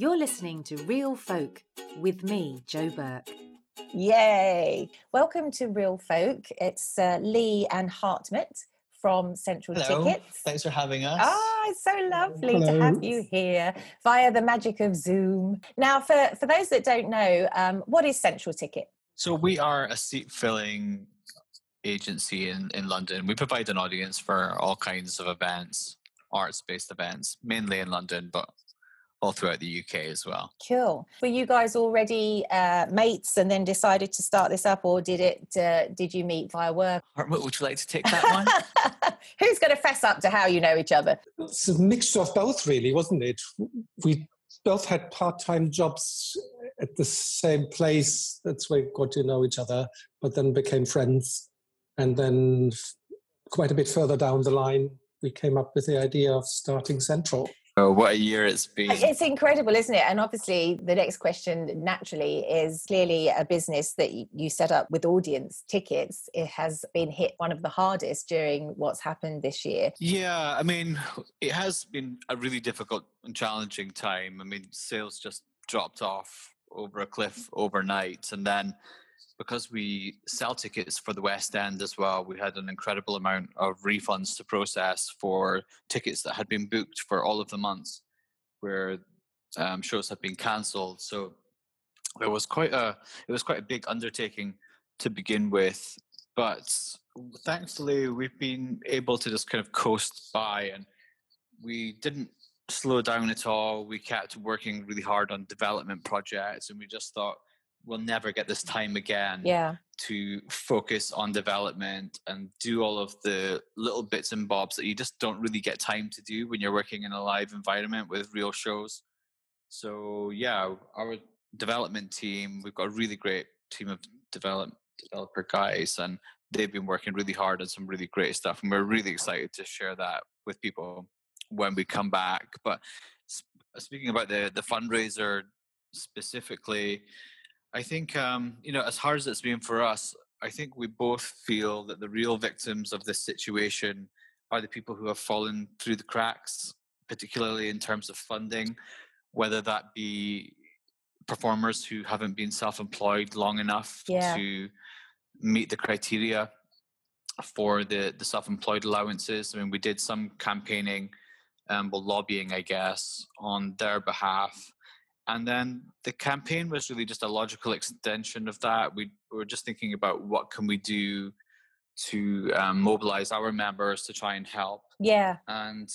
You're listening to Real Folk with me, Joe Burke. Yay! Welcome to Real Folk. It's uh, Lee and Hartmut from Central Hello. Tickets. Thanks for having us. Ah, it's so lovely to have you here via the magic of Zoom. Now, for, for those that don't know, um, what is Central Ticket? So we are a seat filling agency in, in London. We provide an audience for all kinds of events, arts based events, mainly in London, but all throughout the UK as well. Cool. Were you guys already uh, mates and then decided to start this up, or did it? Uh, did you meet via work? Hartmut, would you like to take that one? Who's going to fess up to how you know each other? It's a mixture of both, really, wasn't it? We both had part-time jobs at the same place. That's where we got to know each other, but then became friends. And then, quite a bit further down the line, we came up with the idea of starting Central. Oh, what a year it's been. It's incredible, isn't it? And obviously, the next question naturally is clearly a business that you set up with audience tickets. It has been hit one of the hardest during what's happened this year. Yeah, I mean, it has been a really difficult and challenging time. I mean, sales just dropped off over a cliff overnight. And then because we sell tickets for the West End as well, we had an incredible amount of refunds to process for tickets that had been booked for all of the months where um, shows had been cancelled. So it was quite a it was quite a big undertaking to begin with but thankfully we've been able to just kind of coast by and we didn't slow down at all we kept working really hard on development projects and we just thought we'll never get this time again Yeah. to focus on development and do all of the little bits and bobs that you just don't really get time to do when you're working in a live environment with real shows. So yeah, our development team, we've got a really great team of develop developer guys and they've been working really hard on some really great stuff and we're really excited to share that with people when we come back. But speaking about the the fundraiser specifically, I think um, you know, as hard as it's been for us, I think we both feel that the real victims of this situation are the people who have fallen through the cracks, particularly in terms of funding, whether that be performers who haven't been self-employed long enough Yeah. to meet the criteria for the the self-employed allowances. I mean, we did some campaigning, um, well, lobbying, I guess, on their behalf. And then the campaign was really just a logical extension of that. We were just thinking about what can we do to um, mobilize our members to try and help. Yeah. And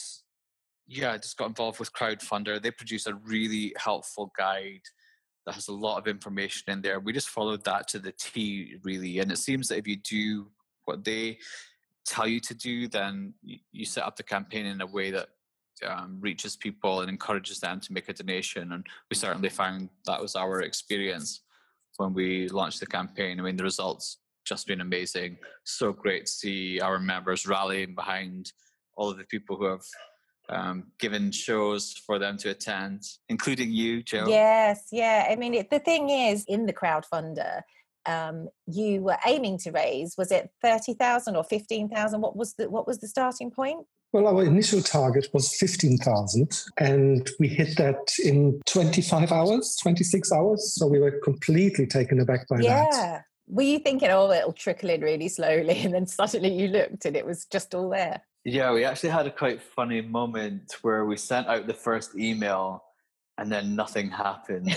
yeah, I just got involved with Crowdfunder. They produce a really helpful guide that has a lot of information in there. We just followed that to the T, really. And it seems that if you do what they tell you to do, then you, you set up the campaign in a way that um, reaches people and encourages them to make a donation. And we certainly found that was our experience when we launched the campaign. I mean, the results just been amazing. So great to see our members rallying behind all of the people who have um, given shows for them to attend, including you, Joe. Yes. Yeah. I mean, it, the thing is, in the crowdfunder, um, you were aiming to raise was it thirty thousand or fifteen thousand? What was the what was the starting point? Well, our initial target was 15,000, and we hit that in 25 hours, 26 hours. So we were completely taken aback by that. yeah. Were you thinking, oh, it'll trickle in really slowly, and then suddenly you looked and it was just all there? Yeah, we actually had a quite funny moment where we sent out the first email and then nothing happened.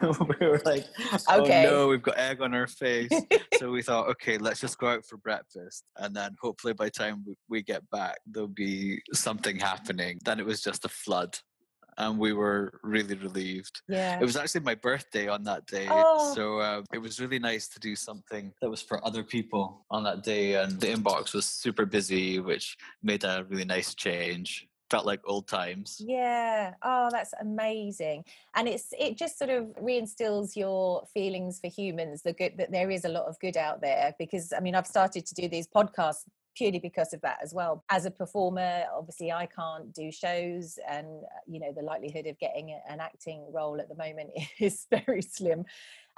we were like, oh Okay. no, we've got egg on our face. so we thought, okay, let's just go out for breakfast. And then hopefully by the time we, get back, there'll be something happening. Then it was just a flood. And we were really relieved. Yeah. It was actually my birthday on that day. Oh. So uh, it was really nice to do something that was for other people on that day. And the inbox was super busy, which made a really nice change. Felt like old times. Yeah. Oh, that's amazing. And it's it just sort of reinstills your feelings for humans, the good that there is a lot of good out there. Because I mean, I've started to do these podcasts purely because of that as well. As a performer, obviously I can't do shows and uh, you know, the likelihood of getting an acting role at the moment is very slim.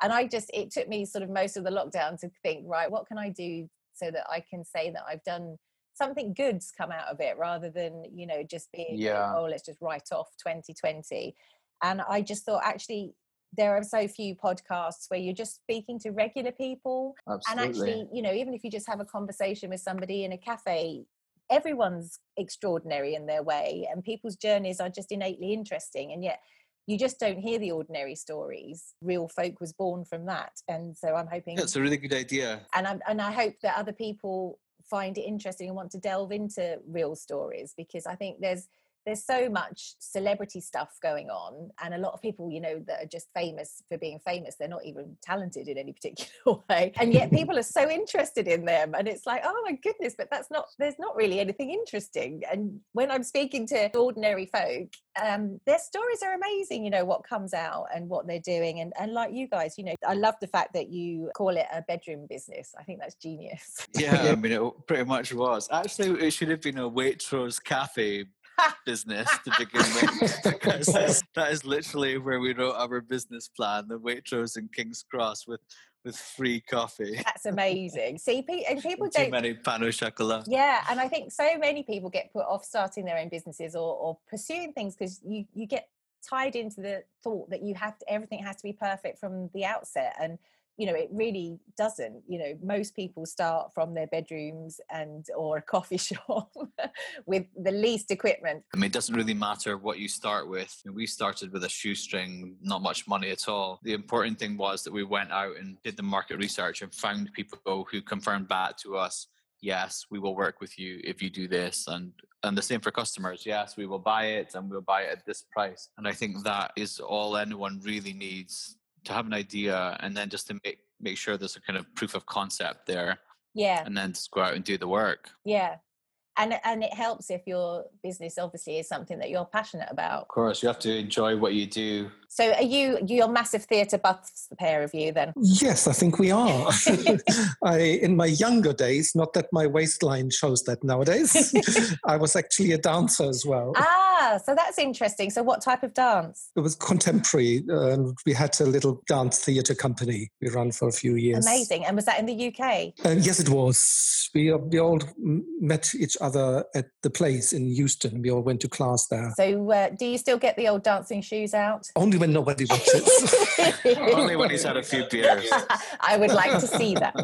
And I just it took me sort of most of the lockdown to think, right, what can I do so that I can say that I've done something good's come out of it rather than you know just being Yeah. oh let's just write off 2020 And I just thought, actually, there are so few podcasts where you're just speaking to regular people. Absolutely. And actually, you know, even if you just have a conversation with somebody in a cafe, everyone's extraordinary in their way, and people's journeys are just innately interesting. And yet, you just don't hear the ordinary stories. Real folk was born from that, and so I'm hoping. That's a really good idea. And I and I hope that other people find it interesting and want to delve into real stories because I think there's there's so much celebrity stuff going on and a lot of people you know that are just famous for being famous they're not even talented in any particular way and yet people are so interested in them and it's like oh my goodness but that's not there's not really anything interesting and when i'm speaking to ordinary folk um, their stories are amazing you know what comes out and what they're doing and, and like you guys you know i love the fact that you call it a bedroom business i think that's genius Yeah, I mean, it pretty much was. Actually, it should have been a Waitrose cafe business to begin with, because that is literally where we wrote our business plan: the Waitrose in King's Cross with with free coffee. that's amazing see pe- and people Too don't many pain au chocolat. yeah and i think so many people get put off starting their own businesses or, or pursuing things because you you get tied into the thought that you have to everything has to be perfect from the outset and you know it really doesn't you know most people start from their bedrooms and or a coffee shop with the least equipment I mean, it doesn't really matter what you start with. We started with a shoestring, not much money at all. The important thing was that we went out and did the market research and found people who confirmed back to us, yes, we will work with you if you do this. And and the same for customers. Yes, we will buy it and we'll buy it at this price. And I think that is all anyone really needs to have an idea and then just to make make sure there's a kind of proof of concept there yeah. and then just go out and do the work. yeah. And and it helps if your business obviously is something that you're passionate about. Of course, you have to enjoy what you do so are you you're massive theatre buffs the pair of you then Yes, I think we are. I, in my younger days, not that my waistline shows that nowadays, I was actually a dancer as well. ah so that's interesting so what type of dance It was contemporary, and we had a little dance theatre company we ran for a few years. amazing and was that in the uk Uh, yes, it was. We, we all met each other at the place in Euston. We all went to class there. So, uh, do you still get the old dancing shoes out? Only when nobody watches. only when he's had a few beers. I would like to see that.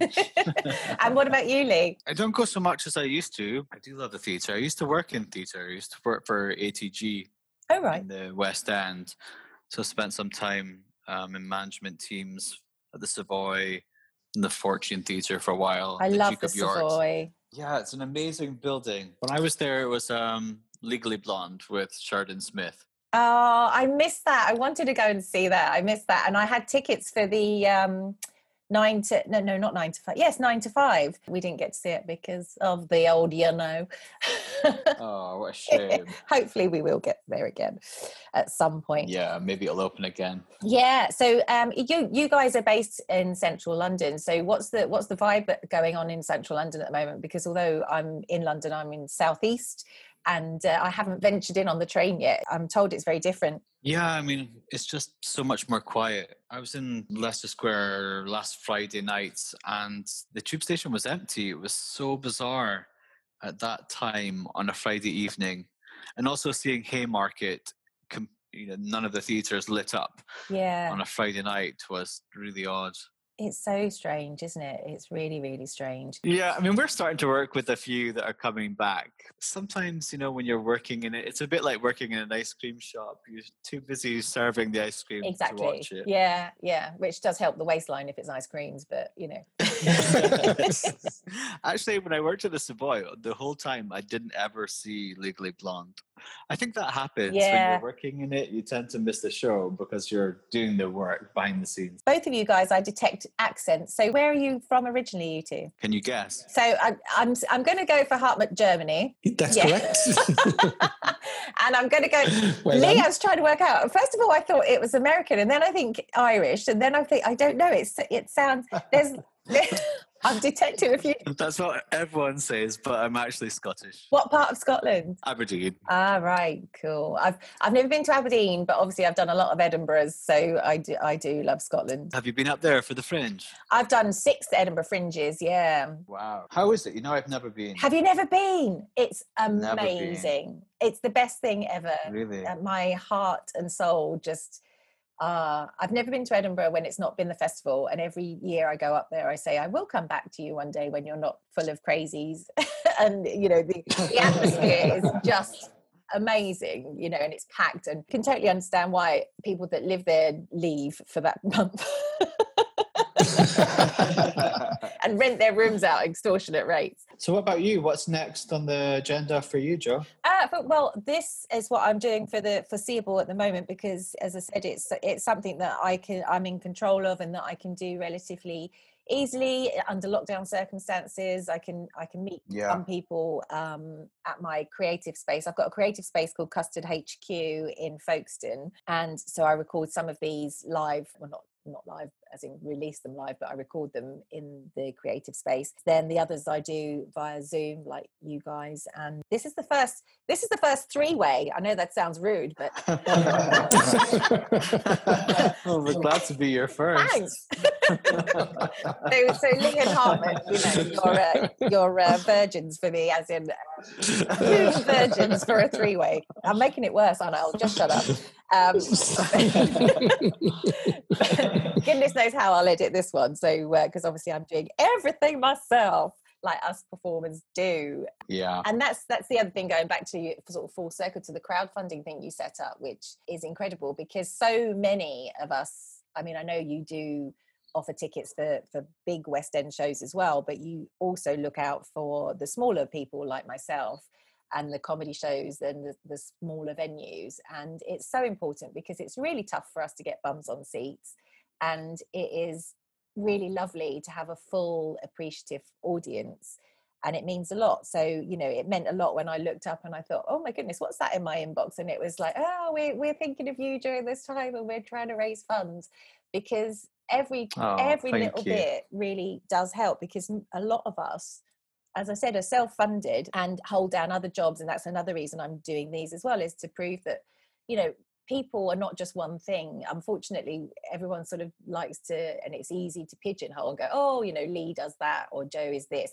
and what about you, Lee? I don't go so much as I used to. I do love the theatre. I used to work in theatre. I used to work for ATG Oh, right. in the West End. So I spent some time um, in management teams at the Savoy and the Fortune Theatre for a while. I love Duke the of York. Savoy. Yeah, it's an amazing building. When I was there, it was um, Legally Blonde with Sheridan Smith. Oh, I missed that. I wanted to go and see that. I missed that. And I had tickets for the um, nine to, no, no, not nine to five. Yes, nine to five. We didn't get to see it because of the old, you know. Oh, what a shame. Hopefully, we will get there again at some point. yeah, maybe it'll open again. Yeah. So um, you you guys are based in central London. So what's the what's the vibe going on in central London at the moment? Because although I'm in London, I'm in southeast, and uh, I haven't ventured in on the train yet. I'm told it's very different. Yeah, I mean, it's just so much more quiet. I was in Leicester Square last Friday night and the tube station was empty. It was so bizarre at that time on a Friday evening. And also seeing Haymarket, you know, none of the theatres lit up Yeah. on a Friday night was really odd. It's so strange, isn't it? It's really really strange. Yeah, I mean, we're starting to work with a few that are coming back. Sometimes, you know, when you're working in it, it's a bit like working in an ice cream shop. You're too busy serving the ice cream to Exactly. watch it. Yeah, yeah. Which does help the waistline if it's ice creams, but you know. Actually, when I worked at the Savoy, the whole time I didn't ever see Legally Blonde. I think that happens when you're working in it. You tend to miss the show because you're doing the work behind the scenes. Both of you guys, I detect accents. So where are you from originally, you two? Can you guess? So I, I'm I'm going to go for Hartmut, Germany. That's Yeah. correct. and I'm going to go. Well Lee, done. I was trying to work out. First of all, I thought it was American, and then I think Irish, and then I think I don't know. It's it sounds there's. I'm detecting a few. That's what everyone says, but I'm actually Scottish. What part of Scotland? Aberdeen. Ah, right, cool. I've I've never been to Aberdeen, but obviously I've done a lot of Edinburghs, so I do I do love Scotland. Have you been up there for the Fringe? I've done six Edinburgh Fringes. Yeah. Wow. How is it? You know, I've never been. Have you never been? It's Never been. amazing. it's the best thing ever. Really? Uh, my heart and soul just uh, I've never been to Edinburgh when it's not been the festival, and every year I go up there, I say I will come back to you one day when you're not full of crazies, and you know the, the atmosphere is just amazing, you know, and it's packed, and can totally understand why people that live there leave for that month. and rent their rooms out extortionate rates. So, what about you? What's next on the agenda for you, Joe? Uh, but, well, this is what I'm doing for the foreseeable at the moment because, as I said, it's it's something that I can I'm in control of and that I can do relatively easily under lockdown circumstances. I can I can meet Yeah. some people um, at my creative space. I've got a creative space called Custard HQ in Folkestone, and so I record some of these live. Well, not not live as in release them live, but I record them in the creative space. Then the others I do via Zoom, like you guys. And this is the first. This is the first three way. I know that sounds rude, but well, we're glad to be your first. thanks. so, so Lee and Hartmut, you know, you're, uh, you're uh, virgins for me, as in uh, two virgins for a three way. I'm making it worse, aren't I? I'll just shut up. Um, goodness knows how I'll edit this one. So, because obviously I'm doing everything myself, like us performers do. yeah. And that's that's the other thing. Going back to you, sort of full circle to the crowdfunding thing you set up, which is incredible because so many of us. I mean, I know you do offer tickets for for big West End shows as well, but you also look out for the smaller people like myself and the comedy shows and the, the smaller venues. And it's so important because it's really tough for us to get bums on seats. And it is really lovely to have a full appreciative audience. And it means a lot. So, you know, it meant a lot when I looked up and I thought, oh my goodness, what's that in my inbox? And it was like, oh, we're, we're thinking of you during this time and we're trying to raise funds because every Oh, every little you. bit really does help because a lot of us as I said, are self-funded and hold down other jobs, and that's another reason I'm doing these as well, is to prove that, you know, people are not just one thing. Unfortunately, everyone sort of likes to, and it's easy to pigeonhole and go, oh, you know, Lee does that or Joe is this.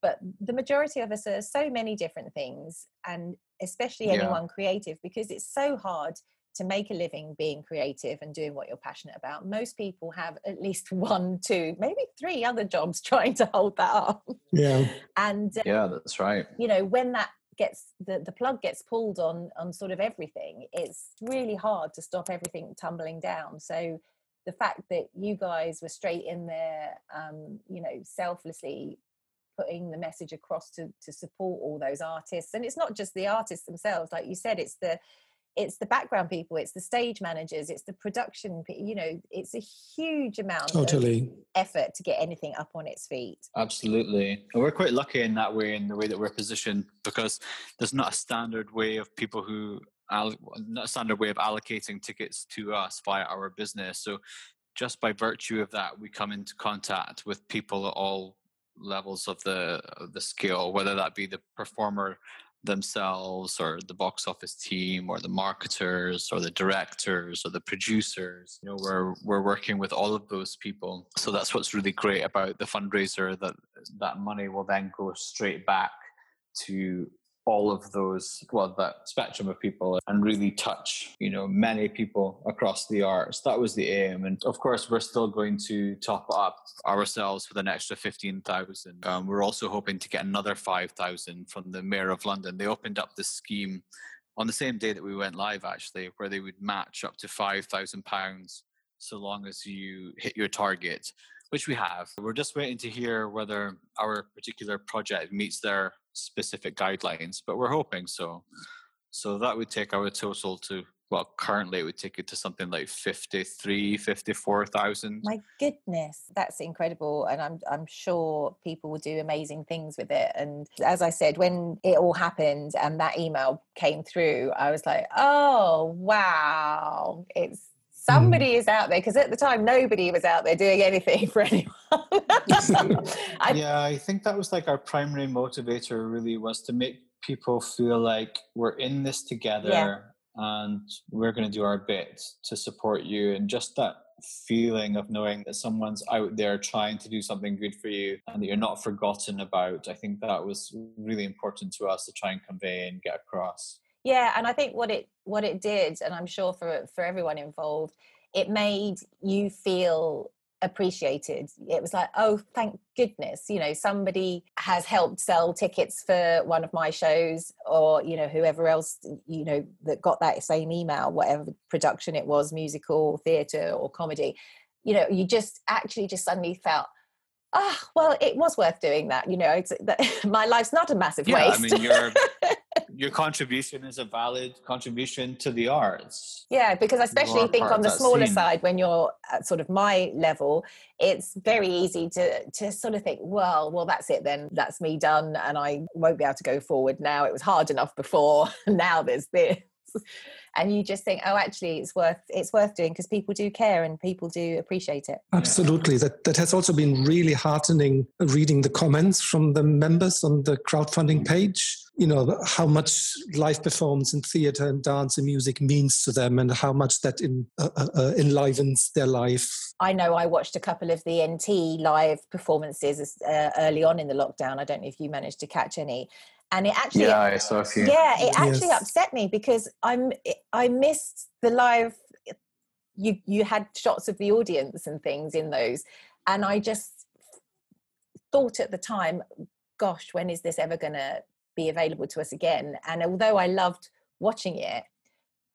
But the majority of us are so many different things, and especially Yeah. anyone creative, because it's so hard to make a living being creative and doing what you're passionate about. Most people have at least one, two, maybe three other jobs trying to hold that up. yeah. And uh, Yeah, that's right. you know when that gets the, the plug gets pulled on on sort of everything it's really hard to stop everything tumbling down so the fact that you guys were straight in there um you know selflessly putting the message across to to support all those artists and it's not just the artists themselves like you said it's the it's the background people it's the stage managers it's the production you know it's a huge amount of Totally. effort to get anything up on its feet Absolutely. And we're quite lucky in that way, in the way that we're positioned, because there's not a standard way of people who, all- not a standard way of allocating tickets to us via our business. So just by virtue of that, we come into contact with people at all levels of the of the scale, whether that be the performer themselves or the box office team or the marketers or the directors or the producers you know we're we're working with all of those people. So that's what's really great about the fundraiser that that money will then go straight back to all of those well that spectrum of people and really touch you know many people across the arts. That was the aim. And of course we're still going to top up ourselves with an extra 15,000 um, we're also hoping to get another 5,000 from the mayor of london. They opened up this scheme on the same day that we went live actually where they would match up to 5,000 pounds so long as you hit your target which we have. We're just waiting to hear whether our particular project meets their specific guidelines, but we're hoping so. So that would take our total to, well, currently it would take it to something like 53, 54,000. My goodness, that's incredible, and I'm I'm sure people will do amazing things with it. And as I said, when it all happened and that email came through, I was like, oh wow, it's somebody mm. is out there because at the time nobody was out there doing anything for anyone. I, yeah, I think that was like our primary motivator really was to make people feel like we're in this together and we're going to do our bit to support you. And just that feeling of knowing that someone's out there trying to do something good for you and that you're not forgotten about i think that was really important to us to try and convey and get across Yeah, and I think what it what it did, and I'm sure for for everyone involved, it made you feel appreciated. It was like, oh, thank goodness, you know, somebody has helped sell tickets for one of my shows, or you know, whoever else, you know, that got that same email, whatever production it was, musical, theatre, or comedy. You know, you just actually just suddenly felt. Ah, oh, well, it was worth doing that. You know, it's, that, my life's not a massive yeah, waste. I mean, you're your contribution is a valid contribution to the arts. Yeah, because I especially think on the smaller scene. side, when you're at sort of my level, it's very easy to to sort of think, well, well, that's it then. That's me done, and I won't be able to go forward now. It was hard enough before. now there's this and you just think oh actually it's worth it's worth doing because people do care and people do appreciate it absolutely that that has also been really heartening reading the comments from the members on the crowdfunding mm. page you know how much live performance in theater and dance and music means to them and how much that in, uh, uh, uh enlivens their life i know i watched a couple of the nt live performances uh, early on in the lockdown i don't know if you managed to catch any and it actually yeah I saw a few. yeah it actually yes. upset me because I'm I missed the live you you had shots of the audience and things in those and I just thought at the time gosh when is this ever going to be available to us again. And although I loved watching it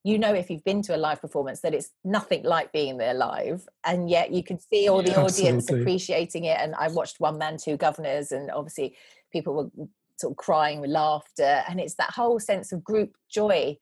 you know if you've been to a live performance that it's nothing like being there live and yet you can see all the audience Absolutely. appreciating it. And i watched one man two governors and obviously people were sort of crying with laughter. And it's that whole sense of group joy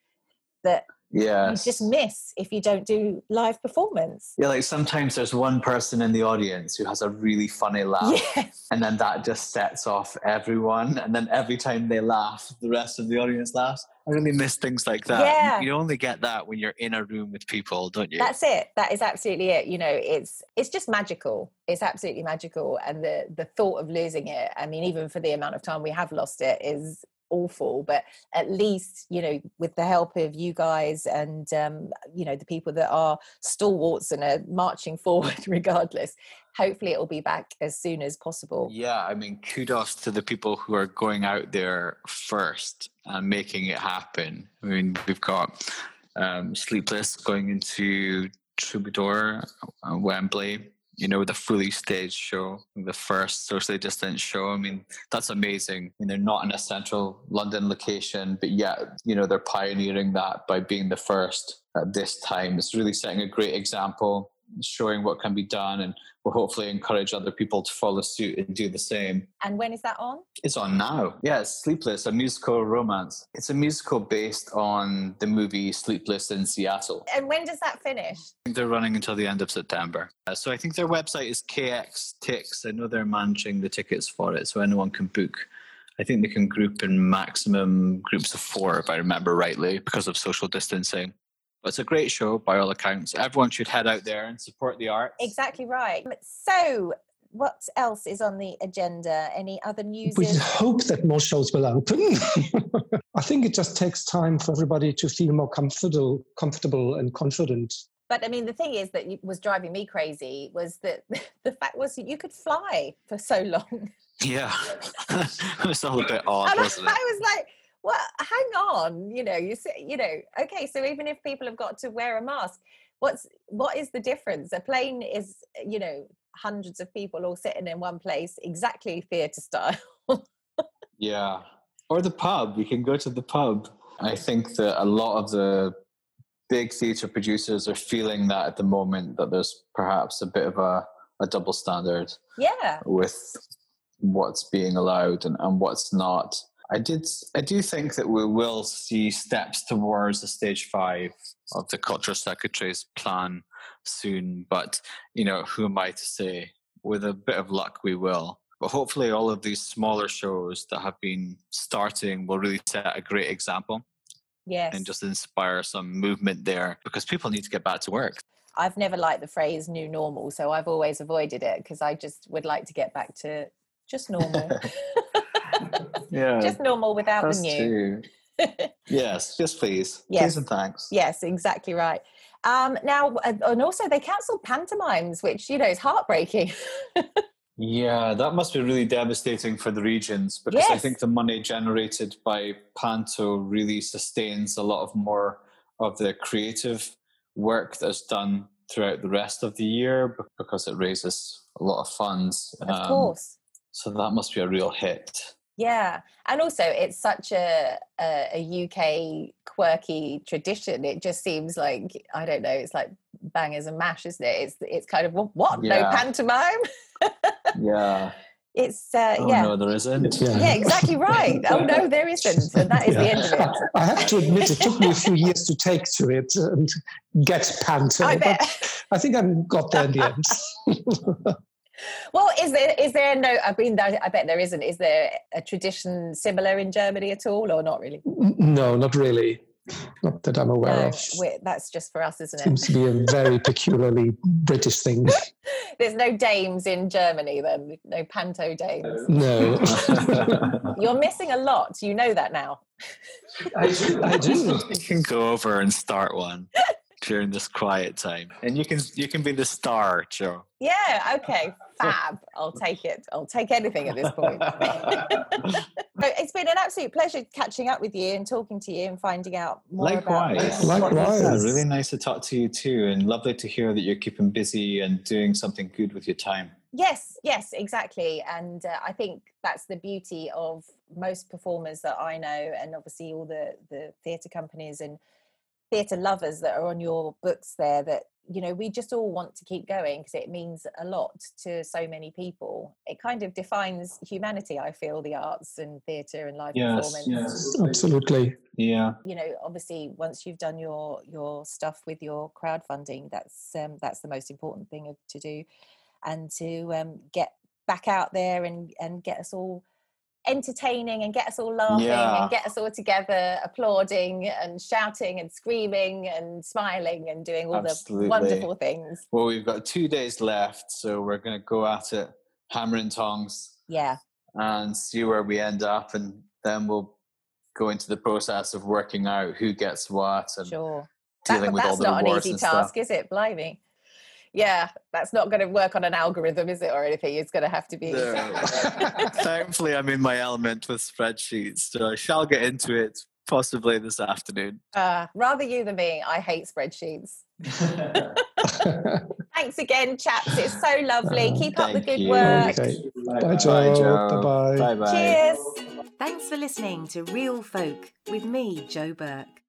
that yeah you just miss if you don't do live performance. Yeah like sometimes there's one person in the audience who has a really funny laugh yes. and then that just sets off everyone and then every time they laugh the rest of the audience laughs. I really miss things like that. Yeah. you only get that when you're in a room with people don't you? That's it. That is absolutely it. You know it's it's just magical. It's absolutely magical and the the thought of losing it i mean even for the amount of time we have lost it is awful but at least you know with the help of you guys and um, you know the people that are stalwarts and are marching forward regardless hopefully it will be back as soon as possible. Yeah i mean kudos to the people who are going out there first and making it happen. I mean we've got um, sleepless going into troubadour uh, wembley you know, the fully staged show, the first socially distant show. I mean, that's amazing. I mean, they're not in a central London location, but yet, you know, they're pioneering that by being the first at this time. It's really setting a great example showing what can be done and we'll hopefully encourage other people to follow suit and do the same. And when is that on? It's on now. Yeah, it's Sleepless, a musical romance. It's a musical based on the movie Sleepless in Seattle. And when does that finish? they're running until the end of September. Uh, so I think their website is KX Tix. I know they're managing the tickets for it, so anyone can book. I think they can group in maximum groups of four, if I remember rightly, because of social distancing. But it's a great show by all accounts. Everyone should head out there and support the arts. Exactly right. So, what else is on the agenda? Any other news? We hope that more shows will open. I think it just takes time for everybody to feel more comfortable, comfortable and confident. But I mean, the thing is that was driving me crazy was that the fact was you could fly for so long. Yeah, it was all a bit odd, and wasn't I, it? I was like, well hang on you know you say you know okay so even if people have got to wear a mask what's what is the difference? A plane is you know hundreds of people all sitting in one place exactly theatre style. Yeah. Or the pub you can go to the pub. I think that a lot of the big theatre producers are feeling that at the moment that there's perhaps a bit of a, a double standard yeah. with what's being allowed and, and what's not I did. I do think that we will see steps towards the stage five of the cultural secretary's plan soon. But you know, who am I to say? With a bit of luck, we will. But hopefully, all of these smaller shows that have been starting will really set a great example. Yes. And just inspire some movement there because people need to get back to work. I've never liked the phrase new normal, so I've always avoided it because I just would like to get back to just normal. yeah. Just normal without the new. yes, just please. Yes. Please and thanks. Yes, exactly right. Um, now, and also they cancelled pantomimes, which you know is heartbreaking. Yeah, that must be really devastating for the regions because I think the money generated by Panto really sustains a lot of more of the creative work that's done throughout the rest of the year because it raises a lot of funds. Of Um, course. So that must be a real hit. Yeah, and also it's such a, a a UK quirky tradition. It just seems like I don't know. It's like bangers and mash, isn't it? It's it's kind of "Well, what no pantomime. Yeah. It's uh, Oh yeah. no, there isn't. Yeah. Yeah, exactly right. Oh no, there isn't, and that is the end of it. I have to admit, it took me a few years to take to it and get panto. I but bet. I think I got there in the end. Well, is there is there no? I mean, I bet there isn't. Is there a tradition similar in Germany at all, or not really? No, not really. Not that I'm aware No, of. we're- that's just for us, isn't it? Seems to be a very peculiarly British thing. There's no dames in Germany, then no panto dames. No. You're missing a lot. You know that now. I do. I do. You can go over and start one during this quiet time, and you can you can be the star, Joe. Yeah. Okay. Fab. I'll take it. I'll take anything at this point. So it's been an absolute pleasure catching up with you and talking to you and finding out more Likewise. about. Likewise. Yeah, really nice to talk to you too, and lovely to hear that you're keeping busy and doing something good with your time. Yes, yes, exactly. And uh, I think that's the beauty of most performers that I know, and obviously all the the theatre companies and theatre lovers that are on your books there. That you know, we just all want to keep going because it means a lot to so many people. It kind of defines humanity. I feel the arts and theatre and live Yes, performance. yes. Absolutely. Yeah. You know, obviously, once you've done your your stuff with your crowdfunding, that's um, that's the most important thing to do, and to um, get back out there and and get us all entertaining and get us all laughing Yeah. and get us all together applauding and shouting and screaming and smiling and doing all Absolutely. the wonderful things Well, we've got two days left, so we're going to go at it hammer and tongs yeah and see where we end up, and then we'll go into the process of working out who gets what and sure That- dealing with all the that's not an easy task stuff. is it blimey yeah that's not going to work on an algorithm is it or anything it's going to have to be No. Thankfully, I'm in my element with spreadsheets, so I shall get into it possibly this afternoon. Uh, rather you than me. I hate spreadsheets. Thanks again, chaps. It's so lovely. Keep up the good you. work. okay. Bye, Bye, Joe. Joe. Bye bye. Bye bye. Cheers. Thanks for listening to Real Folk with me, Joe Burke.